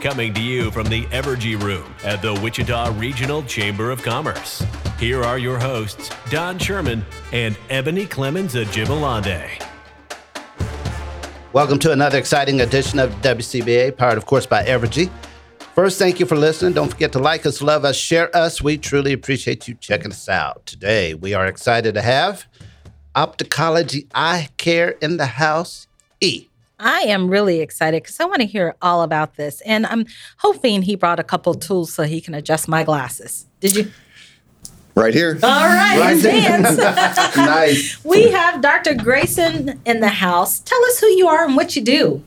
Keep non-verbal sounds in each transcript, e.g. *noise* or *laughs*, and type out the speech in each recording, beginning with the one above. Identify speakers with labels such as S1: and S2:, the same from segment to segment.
S1: Coming to you from the Evergy Room at the Wichita Regional Chamber of Commerce. Here are your hosts, Don Sherman and Ebony Clemens Ajibalade.
S2: Welcome to another exciting edition of WCBA, powered, of course, by Evergy. First, thank you for listening. Don't forget to like us, love us, share us. We truly appreciate you checking us out. Today, we are excited to have Opticology Eye Care in the house, E.
S3: I am really excited because I want to hear all about this. And I'm hoping he brought a couple tools so he can adjust my glasses. Did you?
S4: Right here.
S3: All right,
S2: Right
S3: hands. *laughs* *laughs*
S2: Nice.
S3: we have Dr. Grayson in the house. Tell us who you are and what you do.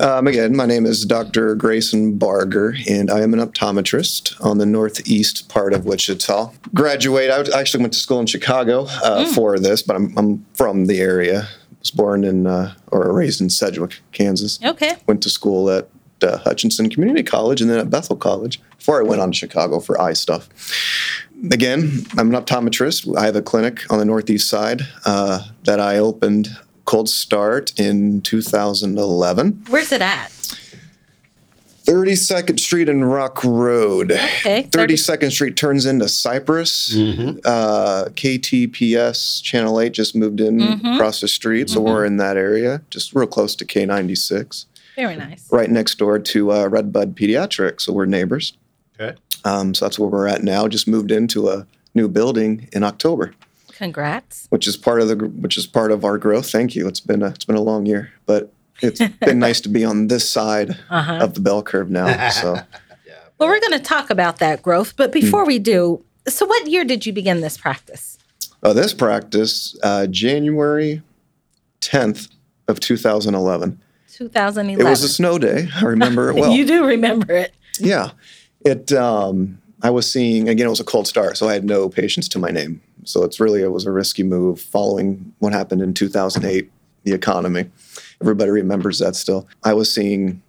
S4: Um, again, my name is Dr. Grayson Barger, and I am an optometrist on the northeast part of Wichita. Graduate. I I actually went to school in Chicago uh, for this, but I'm, I'm from the area. Was born in uh, or raised in Sedgwick, Kansas.
S3: Okay.
S4: Went to school at uh, Hutchinson Community College and then at Bethel College before I went on to Chicago for eye stuff. Again, I'm an optometrist. I have a clinic on the northeast side uh, that I opened cold start in 2011.
S3: Where's it at?
S4: 32nd Street and Rock Road.
S3: Okay.
S4: 32nd Street turns into Cypress. Uh, KPTS Channel 8 just moved in across the street, so we're in that area, just real close to K96,
S3: Very nice.
S4: right next door to uh, Redbud Pediatrics, so we're neighbors.
S2: Okay.
S4: Um, so that's where we're at now. Just moved into a new building in October,
S3: Congrats.
S4: which is part of the which is part of our growth. Thank you. It's been a, it's been a long year, but it's been nice to be on this side
S3: Uh-huh.
S4: of the bell curve now. So. *laughs*
S3: Well, we're going to talk about that growth, but before we do, so what year did you begin this practice?
S4: Uh, this practice, uh, January 10th of 2011.
S3: 2011.
S4: It was a snow day. I remember it *laughs* well.
S3: you do remember it.
S4: Yeah. It. Um, I was seeing again. It was a cold start, so I had no patients to my name. So it's really it was a risky move following what happened in 2008, the economy. Everybody remembers that still. I was seeing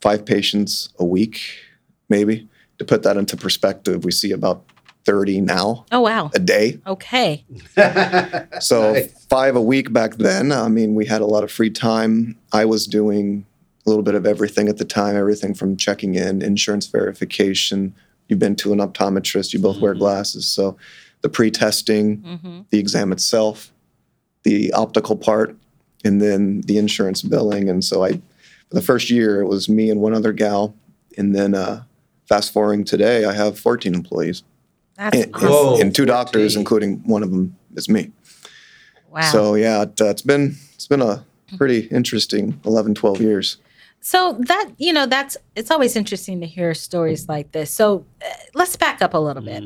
S4: five patients a week, maybe. To put that into perspective, we see about 30 now
S3: Oh, wow.
S4: a day.
S3: Okay. *laughs*
S4: So
S2: Nice.
S4: five a week back then. I mean, we had a lot of free time. I was doing a little bit of everything at the time, everything from checking in, insurance verification. You've been to an optometrist. You both wear glasses, so the pre-testing,
S3: hmm
S4: the exam itself, the optical part, and then the insurance billing. And so I, for the first year, it was me and one other gal, and then uh, fast forwarding today, I have 14 employees
S3: That's
S4: and,
S3: awesome.
S2: Whoa.
S4: and two doctors,
S2: 14.
S4: including one of them is me.
S3: Wow.
S4: So yeah, it, uh, it's been it's been a pretty interesting 11, 12 years.
S3: So that you know, that's it's always interesting to hear stories like this. So uh, let's back up a little bit.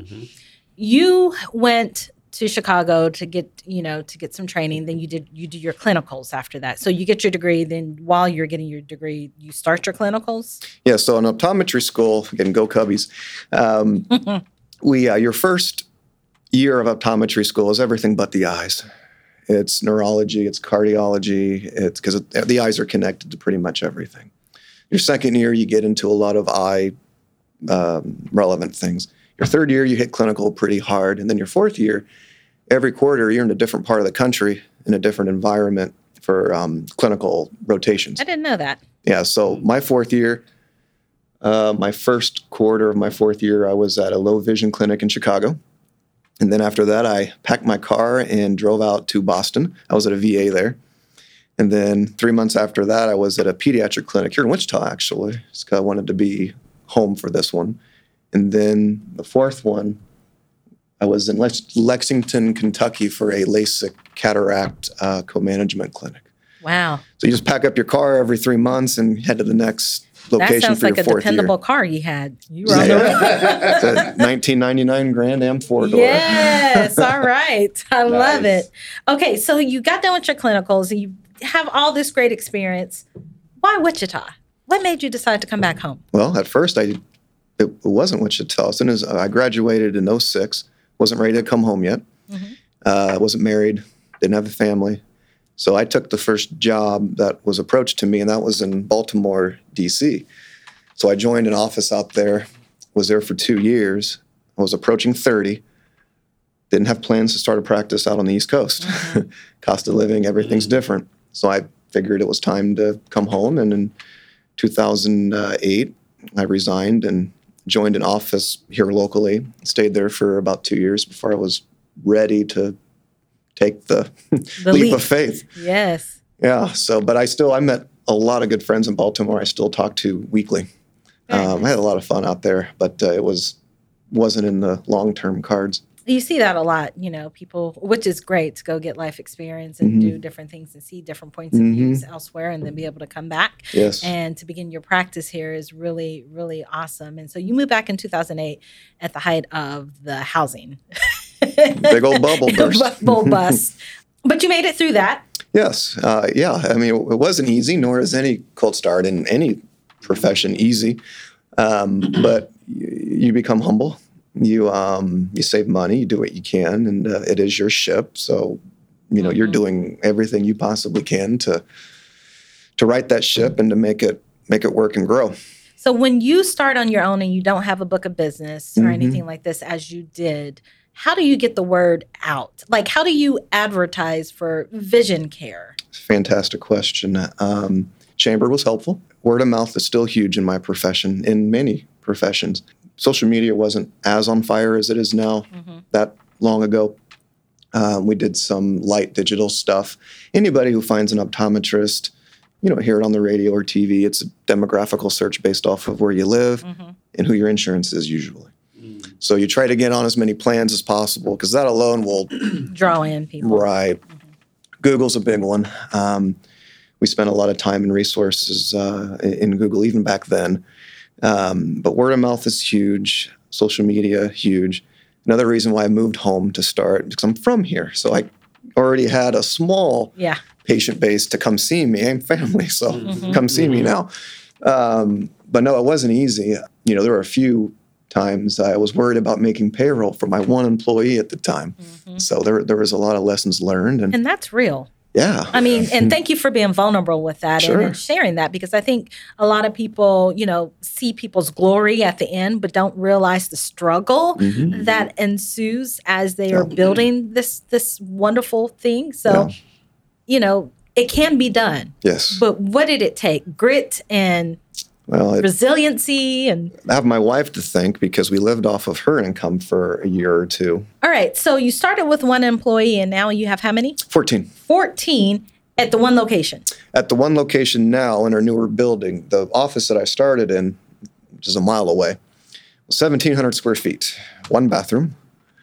S3: You went to Chicago to get you know to get some training. Then you did you do your clinicals after that. So you get your degree. Then while you're getting your degree, you start your clinicals.
S4: Yeah, so in optometry school, again, go Cubbies. Um, *laughs* we uh, your first year of optometry school is everything but the eyes. It's neurology, it's cardiology, it's because it, the eyes are connected to pretty much everything. Your second year, you get into a lot of eye um, relevant things. Your third year, you hit clinical pretty hard, and then your fourth year, every quarter, you're in a different part of the country in a different environment for um, clinical rotations.
S3: I didn't know that.
S4: Yeah, so my fourth year, uh, my first quarter of my fourth year, I was at a low vision clinic in Chicago. And then after that, I packed my car and drove out to Boston. I was at a VA there. And then three months after that, I was at a pediatric clinic here in Wichita, actually. Just 'cause I wanted to be home for this one. And then the fourth one, I was in Lex- Lexington, Kentucky for a LASIK cataract uh, co-management clinic.
S3: Wow.
S4: So you just pack up your car every three months and head to the next location
S3: That sounds
S4: for
S3: like
S4: your
S3: a
S4: fourth
S3: dependable
S4: year.
S3: car you had. You were on the road. *laughs*
S4: It's a 1999 Grand Am four door.
S3: Yes. *laughs* All right. I love it. Okay. So you got done with your clinicals and you have all this great experience. Why Wichita? What made you decide to come back home?
S4: Well, at first I it, it wasn't Wichita. As soon as I graduated in 06, wasn't ready to come home yet.
S3: Mhm.
S4: Uh, wasn't married, didn't have a family. So I took the first job that was approached to me, and that was in Baltimore, D.C. So I joined an office out there, was there for two years. I was approaching 30. Didn't have plans to start a practice out on the East Coast. *laughs* Cost of living, everything's different. So I figured it was time to come home. And in 2008, I resigned and joined an office here locally. Stayed there for about two years before I was ready to take the, *laughs*
S3: The
S4: leap,
S3: leap.
S4: of faith.
S3: Yes.
S4: Yeah. So, but I still I met a lot of good friends in Baltimore. I still talk to weekly. Um, I had a lot of fun out there, but uh, it was wasn't in the long term cards.
S3: You see that a lot, you know, people, which is great to go get life experience and
S4: Mhm.
S3: do different things and see different points of
S4: Mhm.
S3: views elsewhere and then be able to come back.
S4: Yes.
S3: and to begin your practice here is really really awesome and so you moved back in 2008 at the height of the housing *laughs*
S4: Big old bubble burst.
S3: bubble bust *laughs* but you made it through that
S4: Yes, uh, yeah. I mean, it wasn't easy, nor is any cold start in any profession easy. Um, but you, you become humble. You um, you save money. You do what you can, and uh, it is your ship. So, you know, you're
S3: Mhm.
S4: doing everything you possibly can to to right that ship and to make it make it work and grow.
S3: so when you start on your own and you don't have a book of business or
S4: Mhm.
S3: anything like this as you did how do you get the word out like how do you advertise for vision care
S4: Fantastic question. Um, Chamber was helpful. Word of mouth is still huge in my profession, in many professions. Social media wasn't as on fire as it is now that long ago. Um, we did some light digital stuff. Anybody who finds an optometrist, you know, hear it on the radio or TV. It's a demographical search based off of where you live and who your insurance is usually. So you try to get on as many plans as possible because that alone will *clears throat*
S3: draw in people
S4: Right. Google's a big one. Um, we spent a lot of time and resources uh, in in Google even back then. Um, but word of mouth is huge. Social media huge. Another reason why I moved home to start because I'm from here, so I already had a small
S3: yeah
S4: patient base to come see me. I'm family, so
S3: Mhm.
S4: come see me now. Um, but no, it wasn't easy. You know, there were a few times I was worried about making payroll for my one employee at the time. So there, there was a lot of lessons learned, and
S3: and that's real
S4: yeah,
S3: I mean, and thank you for being vulnerable with that
S4: Sure.
S3: and, and sharing that because I think a lot of people, you know, see people's glory at the end, but don't realize the struggle
S4: Mhm.
S3: that ensues as they are building this this wonderful thing. So,
S4: Yeah.
S3: you know, it can be done.
S4: yes.
S3: But what did it take? Grit and
S4: Well, it,
S3: resiliency and
S4: I have my wife to thank because we lived off of her income for a year or two.
S3: all right. So you started with one employee and now you have how many?
S4: Fourteen
S3: 14 at the one location.
S4: at the one location now in our newer building. The office that I started in, which is a mile away, was seventeen hundred square feet, one bathroom,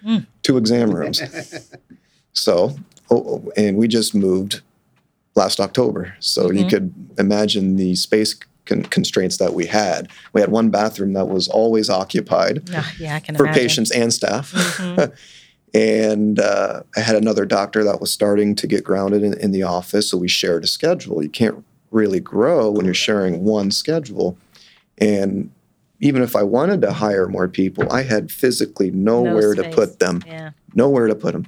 S4: mm. two exam rooms. *laughs* so, oh, oh, and we just moved last October. So you mm-hmm. could imagine the space con- constraints that we had. We had one bathroom that was always occupied
S3: Yeah, yeah, I can
S4: for
S3: imagine.
S4: patients and staff. *laughs* and uh, I had another doctor that was starting to get grounded in, in the office, so we shared a schedule. You can't really grow when you're sharing one schedule. And even if I wanted to hire more people, I had physically nowhere to put them.
S3: Yeah.
S4: Nowhere to put them.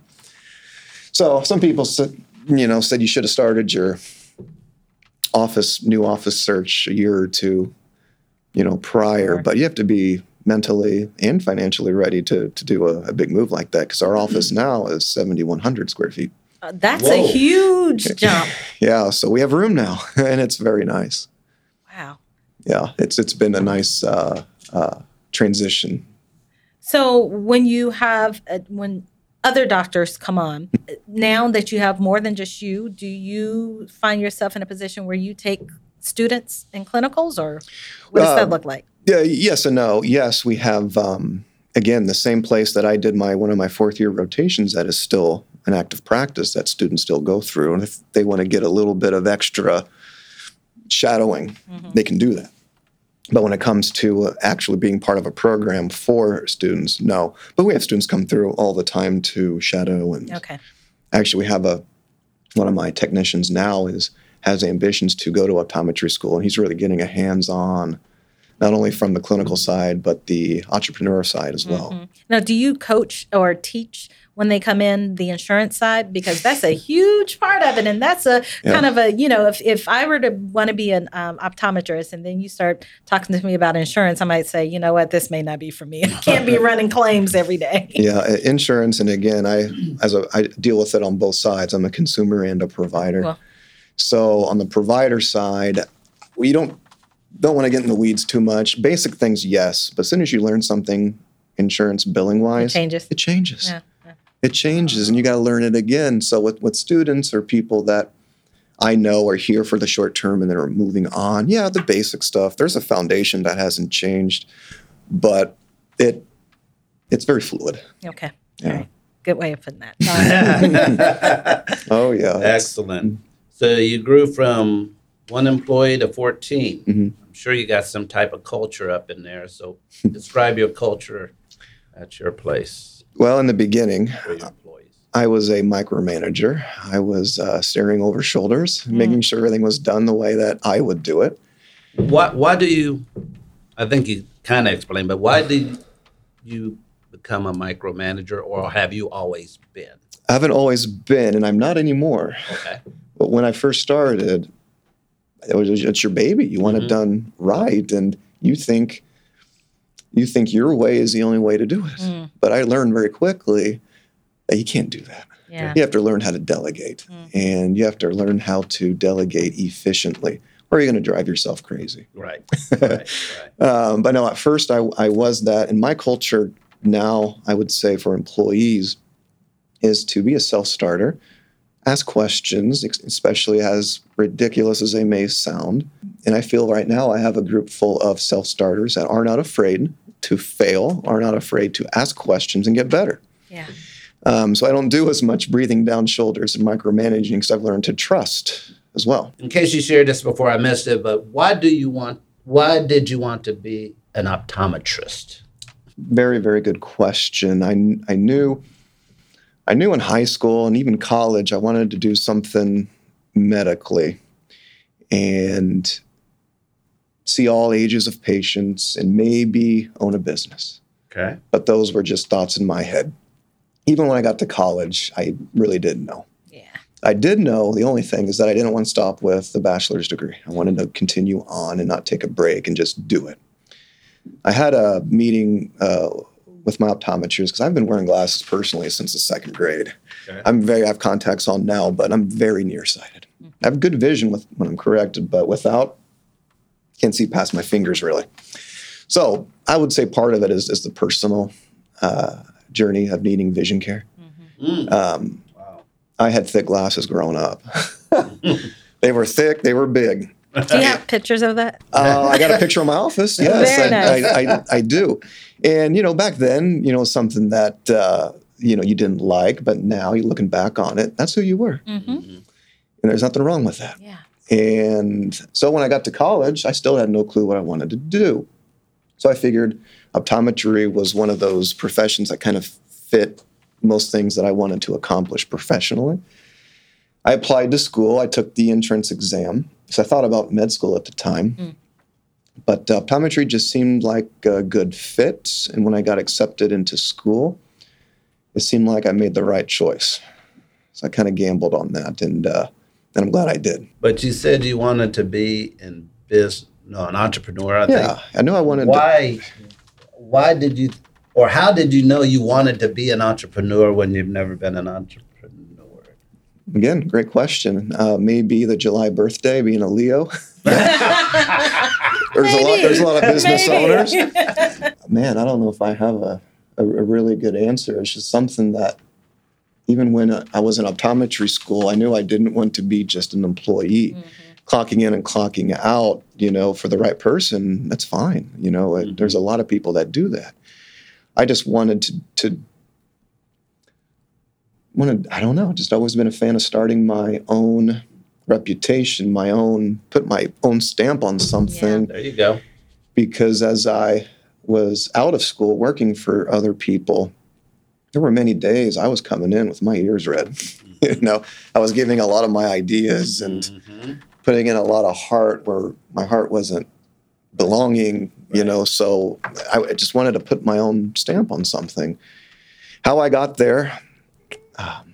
S4: So some people said, you know, said you should have started your office, new office search a year or two, you know, prior.
S3: Sure.
S4: But you have to be mentally and financially ready to to do a, a big move like that because our office now is 7,100 square feet.
S3: Uh, that's a huge *laughs* jump.
S4: Yeah, so we have room now, *laughs* and it's very nice.
S3: Wow.
S4: Yeah, it's it's been a nice uh, uh, transition.
S3: So when you have uh, when other doctors come on, now that you have more than just you, do you find yourself in a position where you take students in clinicals, or what does
S4: Uh,
S3: that look like?
S4: Yeah, yes and no. Yes, we have um, again, the same place that I did my one of my fourth year rotations that is still an active practice that students still go through. And if they want to get a little bit of extra shadowing, they can do that. But when it comes to actually being part of a program for students, no. But we have students come through all the time to shadow and
S3: Okay.
S4: actually we have a one of my technicians now is has ambitions to go to optometry school and he's really getting a hands-on not only from the clinical side but the entrepreneur side as well mm-hmm.
S3: Now, do you coach or teach when they come in the insurance side? Because that's a huge part of it. And that's a
S4: Yeah.
S3: kind of a, you know, if, if I were to want to be an um, optometrist and then you start talking to me about insurance, I might say, you know what, this may not be for me. I can't be *laughs* running claims every day.
S4: yeah insurance and again i as a i deal with it on both sides i'm a consumer and a provider
S3: Well.
S4: so on the provider side we don't don't want to get in the weeds too much basic things yes but as soon as you learn something insurance billing wise
S3: changes.
S4: it changes
S3: yeah.
S4: It changes and you got to learn it again so with, with students or people that i know are here for the short term and then are moving on yeah the basic stuff there's a foundation that hasn't changed but it it's very fluid
S3: Okay.
S4: Yeah.
S3: All right. Good way of putting that. *laughs*
S4: oh yeah
S2: Excellent. So you grew from one employee to 14.
S4: Mhm.
S2: I'm sure you got some type of culture up in there. So *laughs* describe your culture at your place
S4: well in the beginning
S2: for your employees.
S4: i was a micromanager i was uh, staring over shoulders making sure everything was done the way that i would do it
S2: Why, why do you, I think you kind of explained, but why did you become a micromanager or have you always been?
S4: i haven't always been and i'm not anymore
S2: Okay.
S4: But when I first started, it was it's your baby. You want
S2: Mhm.
S4: it done right, and you think you think your way is the only way to do it.
S3: Mm.
S4: But I learned very quickly that you can't do that.
S3: Yeah.
S4: You have to learn how to delegate,
S3: Mm.
S4: and you have to learn how to delegate efficiently, or you're going to drive yourself crazy.
S2: Right. right. *laughs* right.
S4: Um, but no, at first I, I was that. And my culture now, I would say for employees, is to be a self starter, ask questions, especially as ridiculous as they may sound. And I feel right now I have a group full of self starters that are not afraid to fail, are not afraid to ask questions and get better.
S3: Yeah.
S4: Um, so I don't do as much breathing down shoulders and micromanaging because I've learned to trust as well.
S2: in case you shared this before I missed it, but why do you want? Why did you want to be an optometrist?
S4: Very, very good question. I, I knew, I knew in high school and even college, I wanted to do something medically, and see all ages of patients and maybe own a business.
S2: Okay.
S4: But those were just thoughts in my head. Even when I got to college, I really didn't know.
S3: Yeah.
S4: I did know the only thing is that I didn't want to stop with the bachelor's degree. I wanted to continue on and not take a break and just do it. I had a meeting uh, with my optometrist because I've been wearing glasses personally since the second grade.
S2: Okay.
S4: I'm very I have contacts on now, but I'm very nearsighted. I have good vision with when I'm corrected, but without, can't see past my fingers really. So I would say part of it is, is the personal uh, journey of needing vision care.
S2: Mm.
S4: Um,
S2: Wow.
S4: I had thick glasses growing up. *laughs* they were thick, they were big.
S3: Do you have pictures of that?
S4: Uh, I got a picture in my office. *laughs* Yes,
S3: Very
S4: I,
S3: nice.
S4: I, I, I do. And you know, back then, you know, something that uh, you know you didn't like, but now you're looking back on it, that's who you were,
S3: Mm-hmm.
S4: and there's nothing wrong with that.
S3: Yeah.
S4: And so when I got to college, I still had no clue what I wanted to do. So I figured optometry was one of those professions that kind of fit most things that I wanted to accomplish professionally. I applied to school. I took the entrance exam. So I thought about med school at the time.
S3: Mm.
S4: But optometry just seemed like a good fit. And when I got accepted into school, it seemed like I made the right choice. So I kind of gambled on that. And, uh, and I'm glad I did.
S2: But you said you wanted to be in business, no, an entrepreneur. I
S4: Yeah, I knew I wanted
S2: think.
S4: to.
S2: Why? Why did you, or how did you know you wanted to be an entrepreneur when you've never been an entrepreneur?
S4: Again, great question. Uh, maybe the July birthday, being a Leo. *laughs* there's a lot. There's a lot of business owners. Man, I don't know if I have a, a, a really good answer. It's just something that, even when I was in optometry school, I knew I didn't want to be just an employee, mm-hmm. clocking in and clocking out. You know, for the right person, that's fine. You know, and mm-hmm. there's a lot of people that do that. I just wanted to to wanted I don't know, just always been a fan of starting my own reputation, my own put my own stamp on something
S2: There you go.
S4: because as I was out of school working for other people, there were many days I was coming in with my ears red. *laughs* you know, I was giving a lot of my ideas and
S2: Mhm.
S4: putting in a lot of heart where my heart wasn't belonging, you know. So I just wanted to put my own stamp on something. How I got there, um,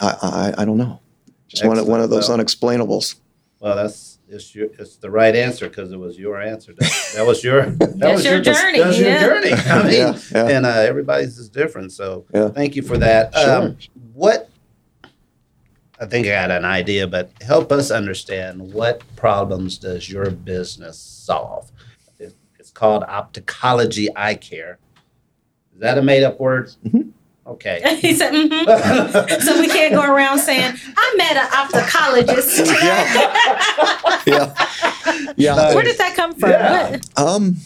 S4: I, I I don't know. Just one of, one of those
S2: Well-
S4: unexplainables.
S2: Well, that's it's your it's the right answer because it was your answer. That, that was your *laughs* that
S3: That's
S2: was
S3: your journey,
S2: That was
S3: yeah.
S2: your journey. *laughs* I mean,
S4: Yeah, yeah.
S2: and uh, everybody's is different. So
S4: Yeah.
S2: thank you for that.
S4: Sure.
S2: Um, what I think I got an idea, but help us understand what problems does your business solve? It- It's called Opticology Eye Care. Is that a made up word?
S4: Mhm.
S2: Okay. *laughs*
S3: he said, mm-hmm. *laughs* so we can't go around saying, I met an optocologist. *laughs*
S4: yeah, yeah.
S3: Where did that come from?
S2: Yeah.
S3: What-
S4: Um,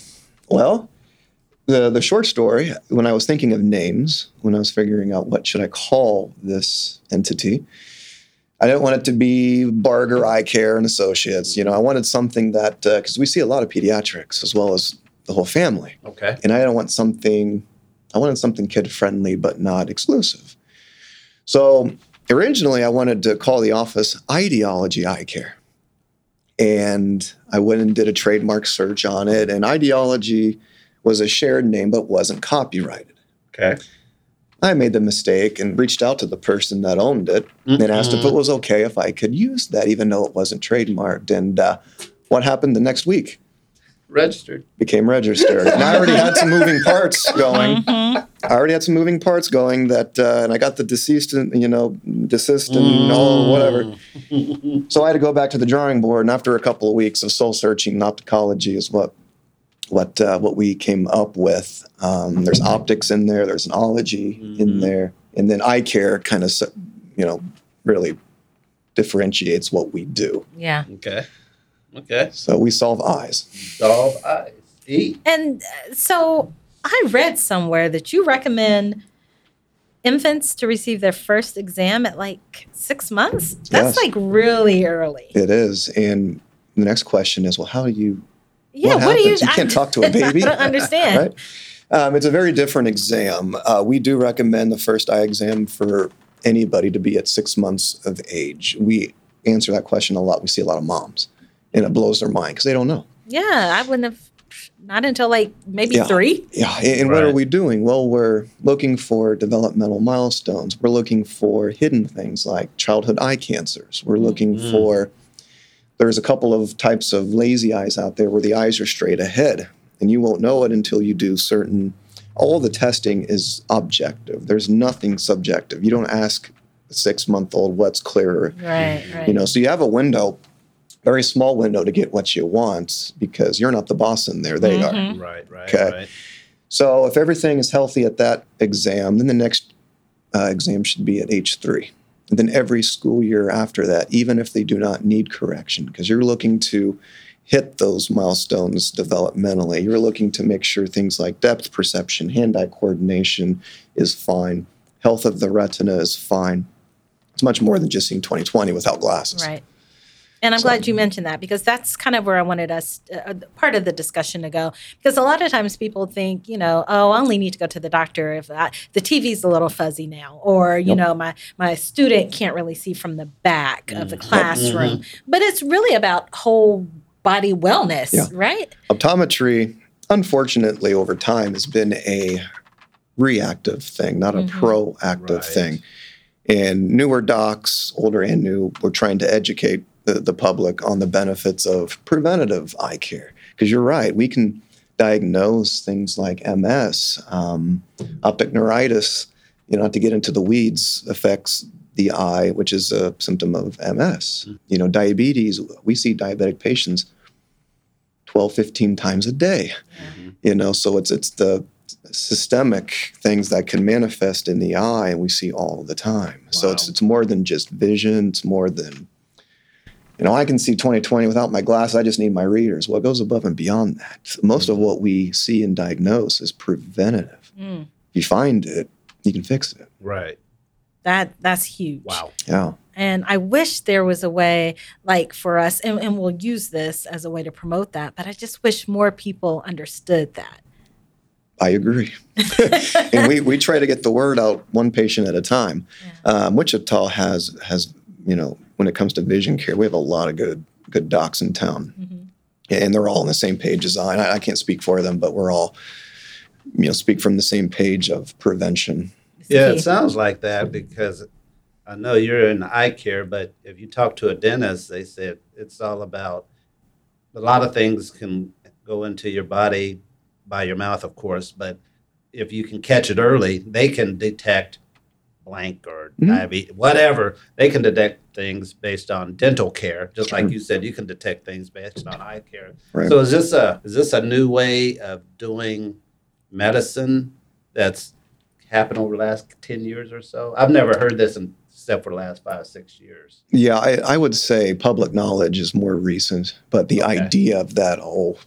S4: well, the the short story. When I was thinking of names, when I was figuring out what should I call this entity, I didn't want it to be Barger Eye Care and Associates. You know, I wanted something that because we see a lot of pediatrics as well as the whole family,
S2: Okay.
S4: and I don't want something. I wanted something kid friendly but not exclusive. So originally, I wanted to call the office Ideology Eye Care. And I went and did a trademark search on it, and ideology was a shared name but wasn't copyrighted.
S2: Okay.
S4: I made the mistake and reached out to the person that owned it and asked if it was okay if I could use that, even though it wasn't trademarked. And uh, what happened the next week?
S2: Registered.
S4: Became registered. And I already had some moving *laughs* parts going.
S3: Mhm.
S4: I already had some moving parts going that, uh, and I got the deceased and, you know, desist and all whatever. So I had to go back to the drawing board, and after a couple of weeks of soul searching, opticology is what what uh, what we came up with. Um, there's optics in there, there's an ology in
S2: Mhm.
S4: there, and then eye care kind of you know really differentiates what we do.
S3: Yeah.
S2: Okay. Okay.
S4: So we solve eyes.
S2: Solve eyes. E.
S3: And uh, so I read somewhere that you recommend infants to receive their first exam at like six months. That's
S4: Yes.
S3: like really early.
S4: It is, and the next question is, well, how do you
S3: Yeah.
S4: what
S3: What, do you?
S4: happens? You can't
S3: I-
S4: talk to a *laughs* baby.
S3: I don't understand.
S4: right? Um, it's a very different exam. Uh, we do recommend the first eye exam for anybody to be at six months of age. We answer that question a lot. We see a lot of moms, and it blows their mind because they don't know.
S3: Yeah, I wouldn't have. Not until like maybe
S4: Yeah.
S3: three.
S4: Yeah, and and what are we doing? Well, we're looking for developmental milestones. We're looking for hidden things like childhood eye cancers. We're looking
S2: Mhm.
S4: for there's a couple of types of lazy eyes out there where the eyes are straight ahead, and you won't know it until you do certain. All the testing is objective. There's nothing subjective. You don't ask a six month old what's clearer
S3: Right. Right.
S4: you know so you have a window very small window to get what you want because you're not the boss in there they are
S3: Mhm.
S2: Right. Right.
S4: Okay.
S2: Right.
S4: so if everything is healthy at that exam then the next uh, exam should be at age three and then every school year after that even if they do not need correction because you're looking to hit those milestones developmentally you're looking to make sure things like depth perception hand-eye coordination is fine health of the retina is fine it's much more than just seeing 2020 without glasses
S3: Right. And I'm
S4: So-
S3: glad you mentioned that because that's kind of where I wanted us, uh, part of the discussion to go. Because a lot of times people think, you know, oh, I only need to go to the doctor if I, the TV's a little fuzzy now, or you
S4: Yep.
S3: know, my my student can't really see from the back of the
S2: Mhm.
S3: classroom. But it's really about whole body wellness,
S4: Yeah.
S3: right?
S4: optometry unfortunately over time has been a reactive thing not a
S3: Mhm.
S4: proactive
S2: Right.
S4: thing and newer docs older and new we're trying to educate the, the public on the benefits of preventative eye care. Because you're right we can diagnose things like ms um, optic neuritis you know not to get into the weeds affects the eye which is a symptom of ms you know diabetes we see diabetic patients 12 15 times a day. You know so it's it's the systemic things that can manifest in the eye and we see all the time. So it's it's more than just vision it's more than you know i can see 2020 without my glasses i just need my readers what goes above and beyond that most of what we see and diagnose is preventative
S3: Mm.
S4: If you find it, you can fix it.
S2: Right.
S3: That that's huge.
S2: Wow.
S4: Yeah.
S3: And I wish there was a way, like for us, and, and we'll use this as a way to promote that, but I just wish more people understood that.
S4: I agree. *laughs* and we, we try to get the word out one patient at a time. Um, Wichita has has you know when it comes to vision care, we have a lot of good good docs in town, and they're all on the same page as I. I. I can't speak for them, but we're all you know speak from the same page of prevention.
S2: Yeah, it sounds like that because I know you're in eye care, but if you talk to a dentist, they said it's all about a lot of things can go into your body by your mouth, of course, but if you can catch it early, they can detect blank or
S4: Mhm.
S2: diabetes, whatever. They can detect things based on dental care, just like you said. You can detect things based on eye care.
S4: Right.
S2: So is this a is this a new way of doing medicine that's happened over the last ten years or so? I've never heard this in, except for the last five six years.
S4: Yeah, I, I would say public knowledge is more recent, but the
S2: Okay.
S4: idea of that whole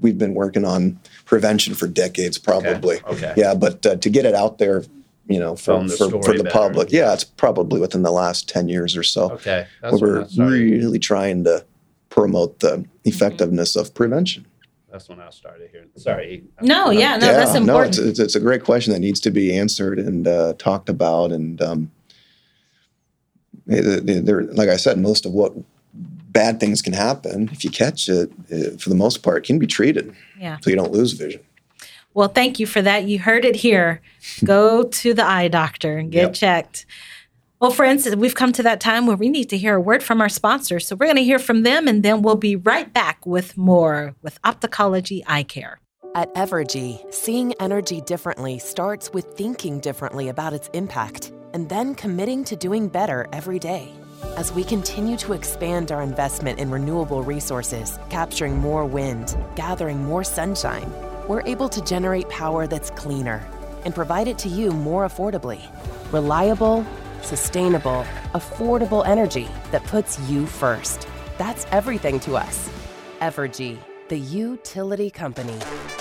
S4: we've been working on prevention for decades, probably.
S2: Okay.
S4: Yeah, but uh, to get it out there, you know, for,
S2: the
S4: for, for the public, yeah, it's probably within the last 10 years or so.
S2: Okay.
S4: where
S2: That's when,
S4: we're really trying to promote the effectiveness of prevention.
S2: that's when I started here. Sorry.
S3: No, yeah, no, that's
S4: no,
S3: important.
S4: it's, it's, it's a great question that needs to be answered and uh, talked about. And um, it- it- there, like I said, most of what bad things can happen if you catch it, uh, for the most part, can be treated
S3: yeah.
S4: so you don't lose vision.
S3: Well, thank you for that. You heard it here. Go to the eye doctor and get
S2: Yep.
S3: checked. Well, friends, we've come to that time where we need to hear a word from our sponsors. So we're going to hear from them and then we'll be right back with more with Opticology Eye Care.
S5: At Evergy, seeing energy differently starts with thinking differently about its impact and then committing to doing better every day. As we continue to expand our investment in renewable resources, capturing more wind, gathering more sunshine, we're able to generate power that's cleaner and provide it to you more affordably. Reliable, sustainable, affordable energy that puts you first. That's everything to us. Evergy, the utility company.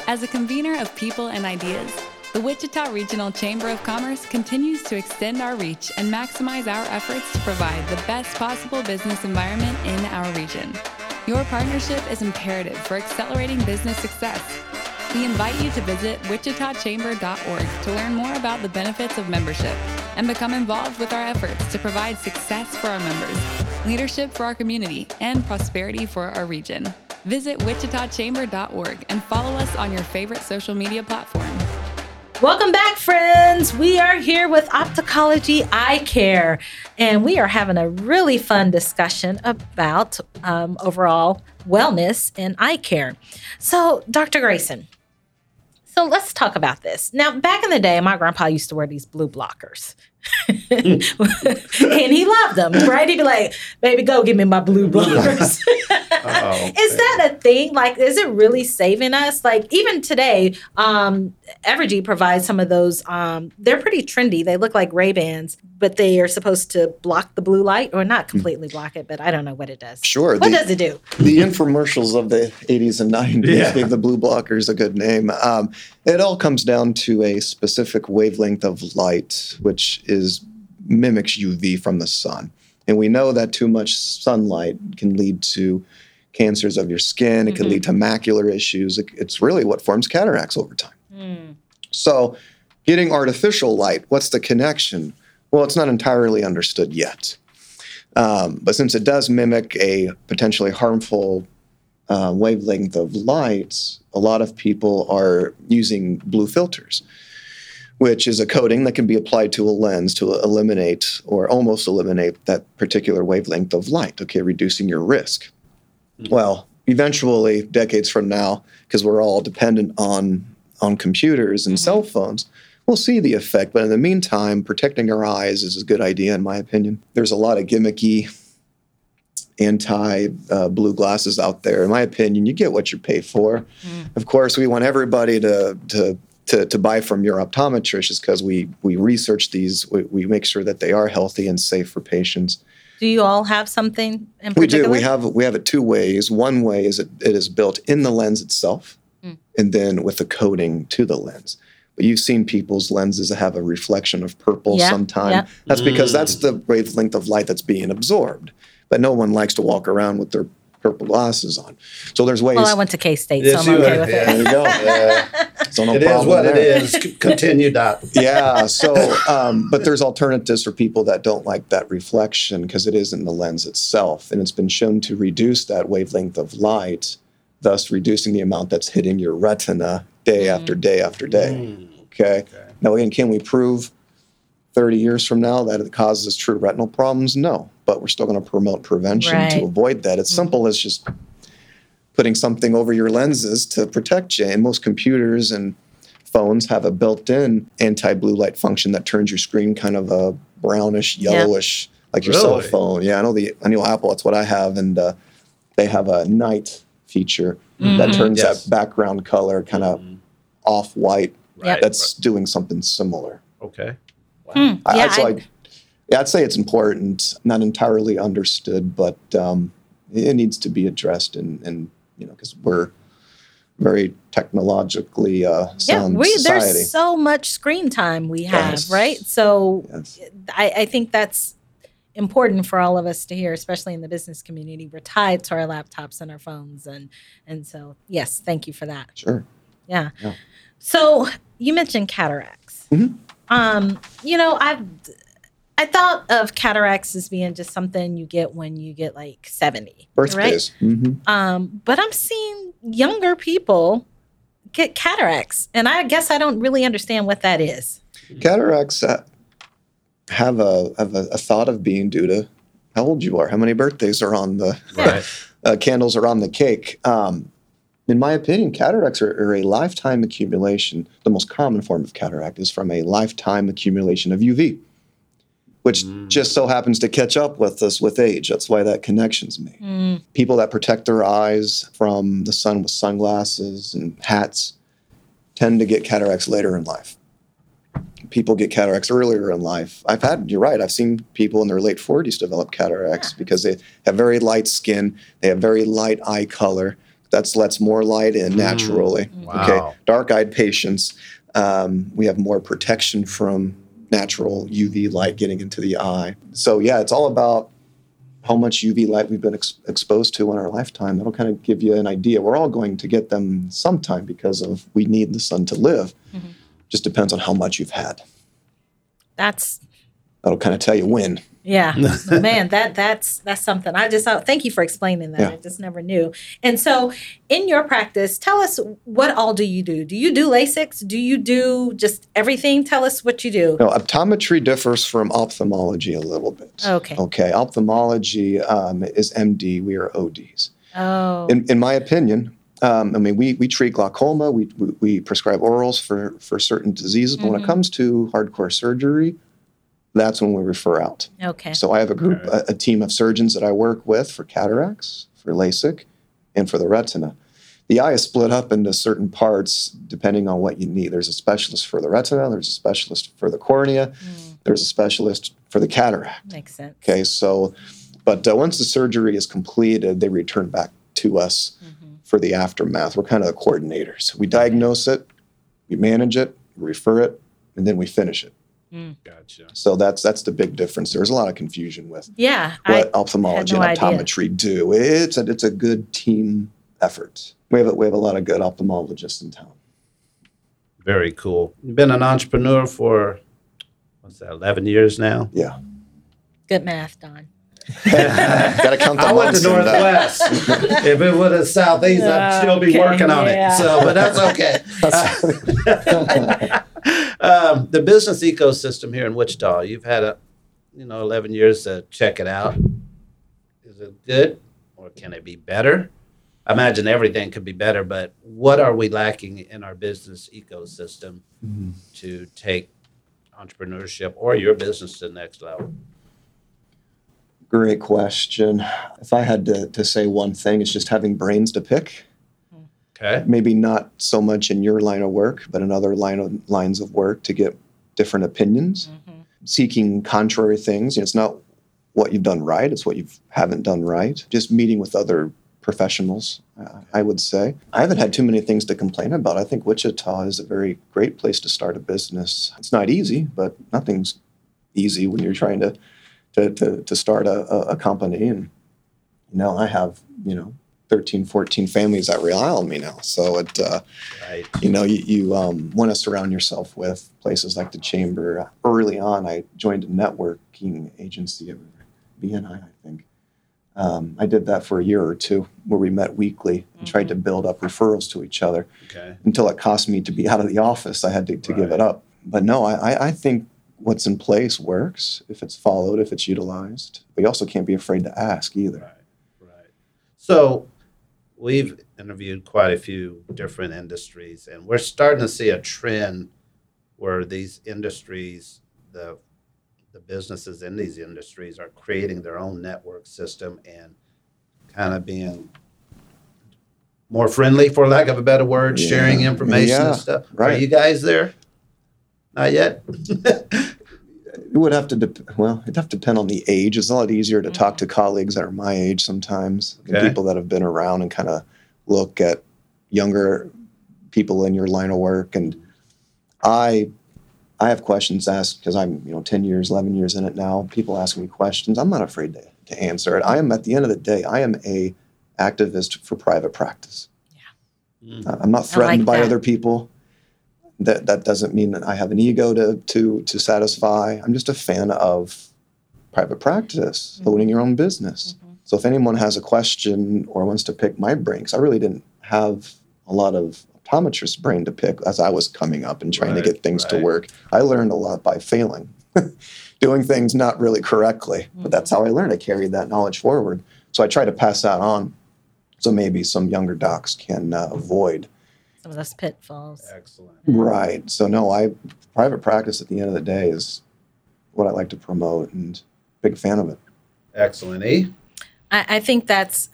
S6: As a convener of people and ideas, the Wichita Regional Chamber of Commerce continues to extend our reach and maximize our efforts to provide the best possible business environment in our region. Your partnership is imperative for accelerating business success. We invite you to visit wichitachamber.org to learn more about the benefits of membership and become involved with our efforts to provide success for our members, leadership for our community, and prosperity for our region. Visit wichitachamber.org and follow us on your favorite social media platform.
S3: Welcome back, friends. We are here with Opticology Eye Care, and we are having a really fun discussion about um, overall wellness and eye care. So, Dr. Grayson, so let's talk about this. Now, back in the day, my grandpa used to wear these blue blockers. *laughs* and he loved them, right? He'd be like, baby, go give me my blue blockers.
S2: Uh-oh. *laughs* *laughs*
S3: is that a thing? Like, is it really saving us? Like, even today, um, Evergy provides some of those. Um, they're pretty trendy. They look like Ray Bans, but they are supposed to block the blue light, or not completely block it. But I don't know what it does.
S4: Sure.
S3: What
S4: the-
S3: does it do?
S4: the infomercials of the 80s and 90s
S2: Yeah.
S4: gave the blue blockers a good name. Um, it all comes down to a specific wavelength of light, which is mimics UV from the sun. And we know that too much sunlight can lead to cancers of your skin. It can lead to macular issues. It's really what forms cataracts over time. So, getting artificial light, what's the connection? Well, it's not entirely understood yet. Um, but since it does mimic a potentially harmful uh, wavelength of light, a lot of people are using blue filters, which is a coating that can be applied to a lens to eliminate or almost eliminate that particular wavelength of light, okay, reducing your risk. Well, eventually, decades from now, because we're all dependent on on computers and cell phones, we'll see the effect. But in the meantime, protecting our eyes is a good idea, in my opinion. There's a lot of gimmicky anti uh, blue glasses out there. In my opinion, you get what you pay for. Mm. Of course, we want everybody to to to, to buy from your optometrist is because we we research these. We, we make sure that they are healthy and safe for patients.
S3: Do you all have something in
S4: We
S3: particular?
S4: do. We have we have it two ways. One way is it, it is built in the lens itself, mm. and then with a coating to the lens. But you've seen people's lenses that have a reflection of purple
S3: Yeah,
S4: sometime.
S3: yeah.
S4: That's because that's mm. the wavelength of light that's being absorbed. But no one likes to walk around with their purple glasses on. So there's ways.
S3: Well, I went to K State,
S2: Yes,
S3: so I'm okay
S2: are.
S3: with
S2: Yeah.
S3: it.
S4: there you go.
S2: Yeah. *laughs* *laughs*
S4: So no
S2: It is
S4: problem
S2: what it
S4: there.
S2: is. C- Continue, Doc. *laughs*
S4: yeah. So, um, but there's alternatives for people that don't like that reflection because it is in the lens itself, and it's been shown to reduce that wavelength of light, thus reducing the amount that's hitting your retina day after day after day. Okay. Now, again, can we prove 30 years from now that it causes true retinal problems? No, but we're still going to promote prevention
S3: Right.
S4: to avoid that. It's mm-hmm. simple as just putting something over your lenses to protect you. And most computers and phones have a built-in anti-blue light function that turns your screen kind of a brownish,
S3: Yeah.
S4: yellowish, like your cell phone. Yeah, I know the I know Apple. That's what I have, and uh, they have a night feature mm-hmm. that turns
S2: Yes.
S4: that background color kind of mm-hmm. off-white.
S2: Right.
S4: That's doing something similar.
S2: Okay.
S3: Hmm.
S4: I,
S3: Yeah,
S4: I'd, say
S3: I-
S4: yeah, I'd say it's important, not entirely understood, but um, it needs to be addressed, and, and you know, because we're very technologically uh,
S3: yeah,
S4: sound
S3: we,
S4: society.
S3: there's so much screen time we have,
S4: Yes.
S3: right? So
S4: Yes.
S3: I, I think that's important for all of us to hear, especially in the business community. We're tied to our laptops and our phones, and and so yes, thank you for that.
S4: Sure.
S3: Yeah.
S4: Yeah.
S3: So you mentioned cataracts.
S4: Mhm.
S3: Um, you know, I've I thought of cataracts as being just something you get when you get like 70. Right?
S4: Birthdays. hmm
S3: Um, but I'm seeing younger people get cataracts. And I guess I don't really understand what that is.
S4: Cataracts uh, have a have a, a thought of being due to how old you are, how many birthdays are on the
S2: Right. *laughs*
S4: uh, candles are on the cake. Um, in my opinion, cataracts are, are a lifetime accumulation. The most common form of cataract is from a lifetime accumulation of UV, which mm. just so happens to catch up with us with age. That's why that connection's made. Mm. People that protect their eyes from the sun with sunglasses and hats tend to get cataracts later in life. People get cataracts earlier in life. I've had, you're right, I've seen people in their late 40s develop cataracts because they have very light skin, they have very light eye color. That's lets more light in naturally.
S2: Wow.
S4: Okay, dark-eyed patients, um, we have more protection from natural UV light getting into the eye. So yeah, it's all about how much UV light we've been ex- exposed to in our lifetime. That'll kind of give you an idea. We're all going to get them sometime because of we need the sun to live. Just depends on how much you've had.
S3: That's
S4: That'll kind of tell you when.
S3: Yeah, *laughs* man. That that's that's something. I just uh, thank you for explaining that.
S4: Yeah.
S3: I just never knew. And so, in your practice, tell us what all do you do? Do you do LASIK? Do you do just everything? Tell us what you do.
S4: No, optometry differs from ophthalmology a little bit.
S3: Okay.
S4: Okay. Ophthalmology um, is MD. We are ODs.
S3: Oh,
S4: In, in my opinion, um, I mean, we, we treat glaucoma, we, we, we prescribe orals for, for certain diseases, but when it comes to hardcore surgery, that's when we refer out.
S3: okay.
S4: So I have a group, a, a team of surgeons that I work with for cataracts, for LASIK, and for the retina. The eye is split up into certain parts depending on what you need. There's a specialist for the retina, there's a specialist for the cornea, there's a specialist for the cataract.
S3: Makes sense.
S4: Okay, so, but uh, once the surgery is completed, they return back to us for the aftermath. We're kind of the coordinators. We diagnose it, we manage it, we refer it, and then we finish it. Mm.
S2: Gotcha.
S4: So that's that's the big difference. There's a lot of confusion with
S3: Yeah,
S4: what
S3: I
S4: ophthalmology
S3: no
S4: and
S3: idea.
S4: optometry do. It's a it's a good team effort. We have a, we have a lot of good ophthalmologists in town.
S2: Very cool. You've been an entrepreneur for what's that? Eleven years now.
S4: Yeah,
S3: good math, Don. *laughs*
S4: got to count the
S2: I went to. Northwest. *laughs* if it was have Southeast, I'd still be
S3: Okay,
S2: working on
S3: yeah.
S2: it. So, but that's okay. *laughs* *laughs* um, the business ecosystem here in Wichita. You've had a, you know, eleven years to check it out. Is it good, or can it be better? I imagine everything could be better, but what are we lacking in our business ecosystem to take entrepreneurship or your business to the next level?
S4: Great question. If I had to, to say one thing, it's just having brains to pick.
S2: Okay.
S4: Maybe not so much in your line of work, but in other line of, lines of work to get different opinions, seeking contrary things. It's not what you've done right; it's what you haven't done right. Just meeting with other professionals, uh, I would say. I haven't had too many things to complain about. I think Wichita is a very great place to start a business. It's not easy, but nothing's easy when you're trying to to, to, to start a, a company. And, you know, I have, you know, 13, 14 families that rely on me now. So it, uh,
S2: Right.
S4: you know, you, you um, want to surround yourself with places like the Chamber. Early on, I joined a networking agency, at BNI, I think. Um, I did that for a year or two, where we met weekly and tried to build up referrals to each other.
S2: Okay.
S4: Until it cost me to be out of the office, I had to, to give it up. But no, I, I- I think what's in place works if it's followed, if it's utilized. But you also can't be afraid to ask either.
S2: Right. Right. So we've interviewed quite a few different industries, and we're starting to see a trend where these industries, the the businesses in these industries are creating their own network system and kind of being more friendly, for lack of a better word, sharing information
S4: Yeah,
S2: and stuff. Are you guys there? Not yet. *laughs*
S4: It would have to, dep- well, it'd have to depend on the age. It's a lot easier to talk to colleagues that are my age sometimes, than
S2: Okay.
S4: people that have been around and kind of look at younger people in your line of work. And I, I have questions asked because I'm, you know, 10 years, 11 years in it now. People ask me questions. I'm not afraid to, to answer it. I am, at the end of the day, I am a activist for private practice. Uh, I'm not threatened by
S3: that.
S4: other people. That that doesn't mean that I have an ego to to to satisfy. I'm just a fan of private practice, owning your own business. So if anyone has a question or wants to pick my brains, I really didn't have a lot of optometrist brain to pick as I was coming up and trying
S2: Right,
S4: to get things to work. I learned a lot by failing, *laughs* doing things not really correctly. But that's how I learned. I carried that knowledge forward. So I try to pass that on. So maybe some younger docs can uh, avoid
S3: Some of those pitfalls.
S2: Excellent.
S4: Right. So no, I private practice at the end of the day is what I like to promote and big fan of it.
S2: Excellent. E?
S3: I, I think that's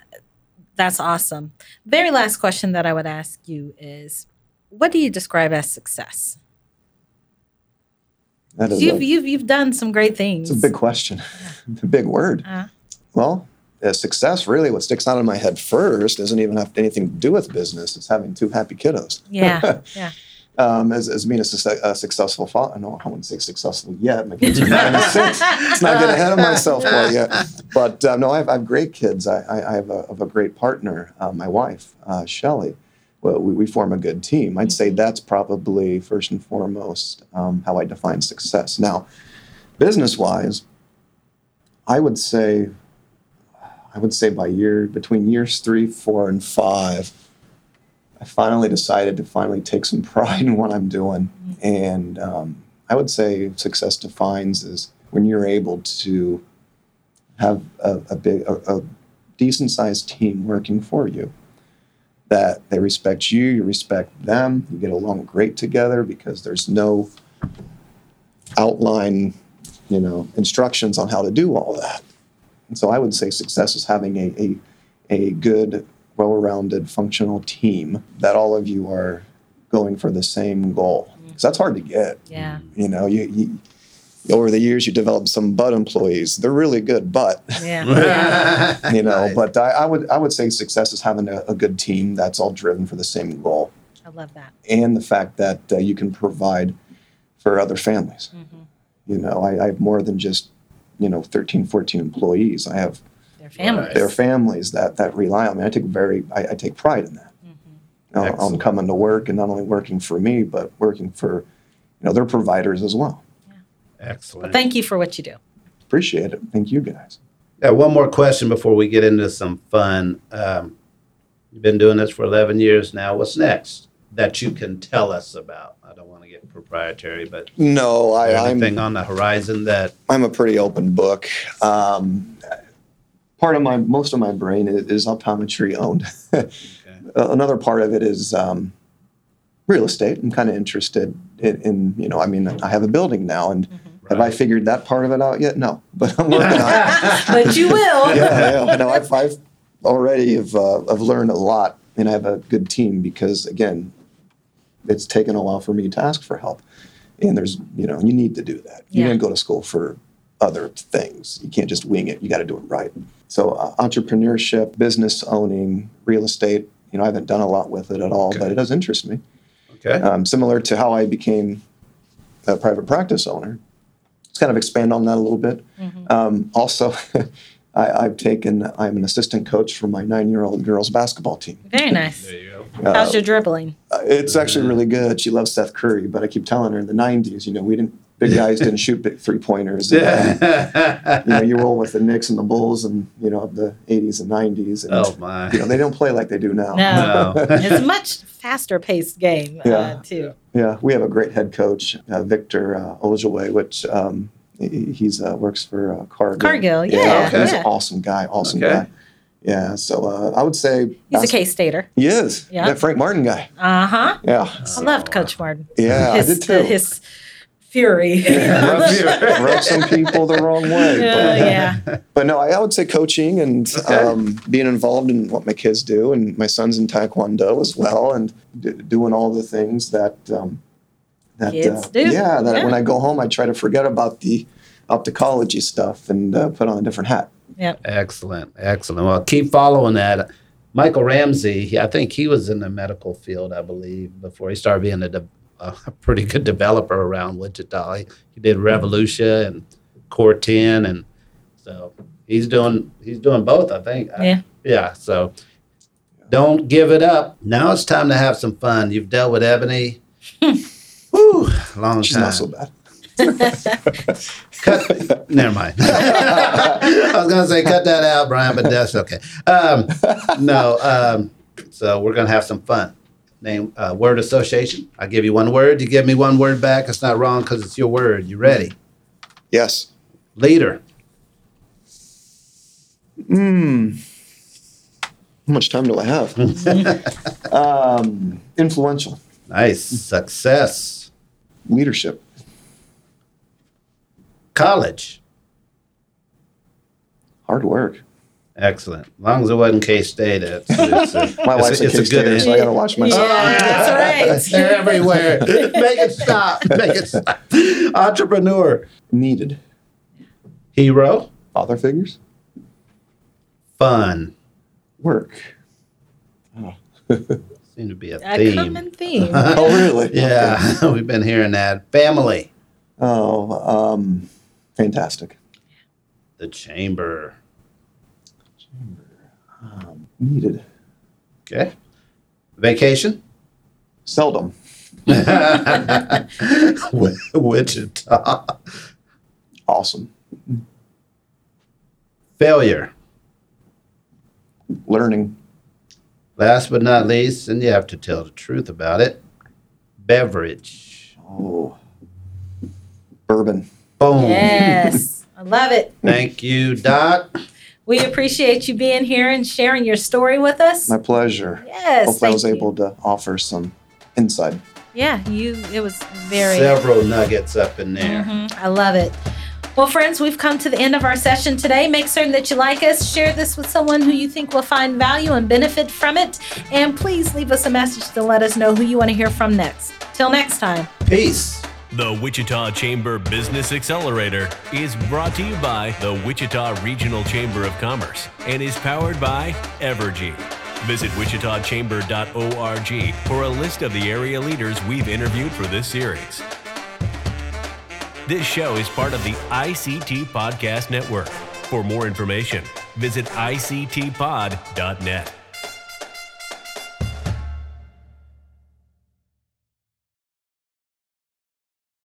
S3: that's awesome. Very last question that I would ask you is, what do you describe as success?
S4: That is
S3: You've
S4: a,
S3: you've you've done some great things.
S4: it's a big question, a *laughs* big word.
S3: Uh.
S4: Well, uh, success really what sticks out in my head first doesn't even have anything to do with business. It's having two happy kiddos.
S3: Yeah, *laughs* yeah.
S4: Um, as, as being a, success, a successful father. No, I wouldn't say successful yet. My kids are nine and six. Let's not get ahead of myself quite yet. But uh, no, I have, I have great kids. I, I, I have, a, have a great partner, uh, my wife, uh, Shelly. Well, we, we form a good team. I'd say that's probably first and foremost um, how I define success. Now, business wise, I would say, I would say by year between years three, four, and five, I finally decided to finally take some *laughs* pride in what I'm doing. And um, I would say success defines is when you're able to have a, a big, a, a decent sized team working for you. That they respect you, you respect them, you get along great together because there's no outline, you know, instructions on how to do all that. And so I would say success is having a, a, a good, well rounded, functional team that all of you are going for the same goal. Because that's hard to get.
S3: Yeah.
S4: You know, you, you over the years you develop some butt employees. They're really good, but
S3: Yeah. *laughs* yeah. *laughs*
S4: you know,
S2: Nice.
S4: but I, I would I would say success is having a, a good team that's all driven for the same goal,
S3: I love that.
S4: and the fact that uh, you can provide for other families. You know, I, I have more than just you know 13, 14 employees. I have
S3: Their families.
S4: their families that that rely on me. I take very I, I take pride in that. On
S2: Excellent.
S4: coming to work and not only working for me, but working for you know their providers as well.
S2: Excellent.
S3: Thank you for what you do.
S4: Appreciate it. Thank you guys.
S2: Got one more question before we get into some fun. Um, you've been doing this for 11 years now. What's next that you can tell us about? I don't want to get proprietary, but
S4: No, I,
S2: there
S4: I'm
S2: anything on the horizon that
S4: I'm a pretty open book. Um, part of my most of my brain is, is optometry owned. *laughs* Uh, Another part of it is um, real estate. I'm kind of interested in, in, you know, I mean, I have a building now, and have I figured that part of it out yet? No, *laughs* but I'm working on it. *laughs*
S3: But you will.
S4: yeah, yeah. No, I've, I've already have, uh, have learned a lot, and I have a good team because again, it's taken a while for me to ask for help, and there's you know you need to do that. You
S3: Yeah.
S4: didn't go to school for other things. You can't just wing it. You got to do it right. So uh, entrepreneurship, business owning, real estate. You know, I haven't done a lot with it at all,
S2: Okay.
S4: but it does interest me.
S2: Okay.
S4: Um, similar to how I became a private practice owner. Let's kind of expand on that a little bit. Um, also, *laughs* I, I've taken. I'm an assistant coach for my nine-year-old girls basketball team.
S3: Very nice.
S2: There you go.
S3: How's your dribbling?
S4: Uh, It's actually really good. She loves Seth Curry, but I keep telling her in the '90s, you know, we didn't. Big guys didn't shoot big three pointers. Yeah. you know, you roll with the Knicks and the Bulls, and you know of the '80s and '90s. And,
S2: oh my.
S4: You know, they don't play like they do now.
S3: No,
S2: No.
S3: it's a much faster paced game
S4: Yeah.
S3: uh, too.
S4: Yeah, we have a great head coach, uh, Victor uh, Ojibwe, which um, he he's uh, works for uh, Cargill.
S3: Cargill, yeah,
S4: he's an awesome guy. Awesome
S2: Okay.
S4: guy. Yeah, so uh, I would say
S3: He's a
S4: bas-
S3: K Stater.
S4: He is.
S3: Yeah.
S4: That Frank Martin guy.
S3: Uh huh.
S4: Yeah,
S3: I loved Coach Martin.
S4: yeah,
S3: his,
S4: I did too.
S3: his fury. *laughs*
S4: rub, rub some people the wrong way.
S3: Uh, yeah. *laughs*
S4: But no, I, I would say coaching and
S2: Okay.
S4: um, being involved in what my kids do, and my son's in Taekwondo as well, and d- doing all the things that um, that
S3: Kids
S4: uh,
S3: do.
S4: yeah. That
S3: Yeah.
S4: when I go home, I try to forget about the opticology stuff and uh, put on a different hat.
S3: Yep.
S2: Excellent, excellent. Well, keep following that. Michael Ramsey, he- I think he was in the medical field, I believe, before he started being a, de- a pretty good developer around Wichita. He, he did Revolution and Core 10, and so he's doing he's doing both. I think.
S3: Yeah.
S2: yeah. So don't give it up. Now it's time to have some fun. You've dealt with Ebony. *laughs* Whew, long
S4: She's
S2: time.
S4: not so bad. *laughs*
S2: Cut. Never mind. *laughs* I was gonna say cut that out, Brian, but that's okay. Um, no. Um, so we're gonna have some fun. Name uh, word association. I give you one word. You give me one word back. It's not wrong because it's your word. You ready?
S4: Yes.
S2: Leader.
S4: Hmm. How much time do I have? *laughs* um, influential
S2: Nice. Success.
S4: Leadership.
S2: College.
S4: Hard work.
S2: Excellent. As long as it wasn't K State, it's, it's, a, *laughs*
S4: My
S2: it's,
S4: wife's
S2: a,
S4: a
S2: it's a
S4: K-Stater,
S2: good
S4: so I got to watch myself.
S3: Yeah, that's right.
S2: They're *laughs* everywhere. Make it stop. Make it stop. Entrepreneur.
S4: Needed.
S2: Hero.
S4: Father figures.
S2: Fun.
S4: Work. Oh. *laughs*
S2: Seem to be a
S3: A
S2: theme.
S3: common *laughs* theme.
S4: Oh, really?
S2: Yeah, *laughs* we've been hearing that. Family.
S4: Oh, um, fantastic.
S2: The chamber.
S4: Um, needed.
S2: Okay. Vacation.
S4: Seldom. *laughs*
S2: Wi- Wichita.
S4: Awesome.
S2: Failure.
S4: Learning.
S2: Last but not least, and you have to tell the truth about it. Beverage.
S4: Oh, bourbon.
S2: Boom.
S3: yes. I love it.
S2: Thank you, Doc.
S3: We appreciate you being here and sharing your story with us.
S4: My pleasure.
S3: Yes.
S4: Hopefully, I was
S3: you.
S4: able to offer some insight.
S3: Yeah, you. It was very.
S2: Several nuggets up in there.
S3: Mhm, I love it. Well, friends, we've come to the end of our session today. Make certain that you like us, share this with someone who you think will find value and benefit from it, and please leave us a message to let us know who you want to hear from next. Till next time.
S2: Peace.
S1: The Wichita Chamber Business Accelerator is brought to you by the Wichita Regional Chamber of Commerce and is powered by Evergy. Visit wichitachamber.org for a list of the area leaders we've interviewed for this series. This show is part of the ICT Podcast Network. For more information, visit ictpod.net.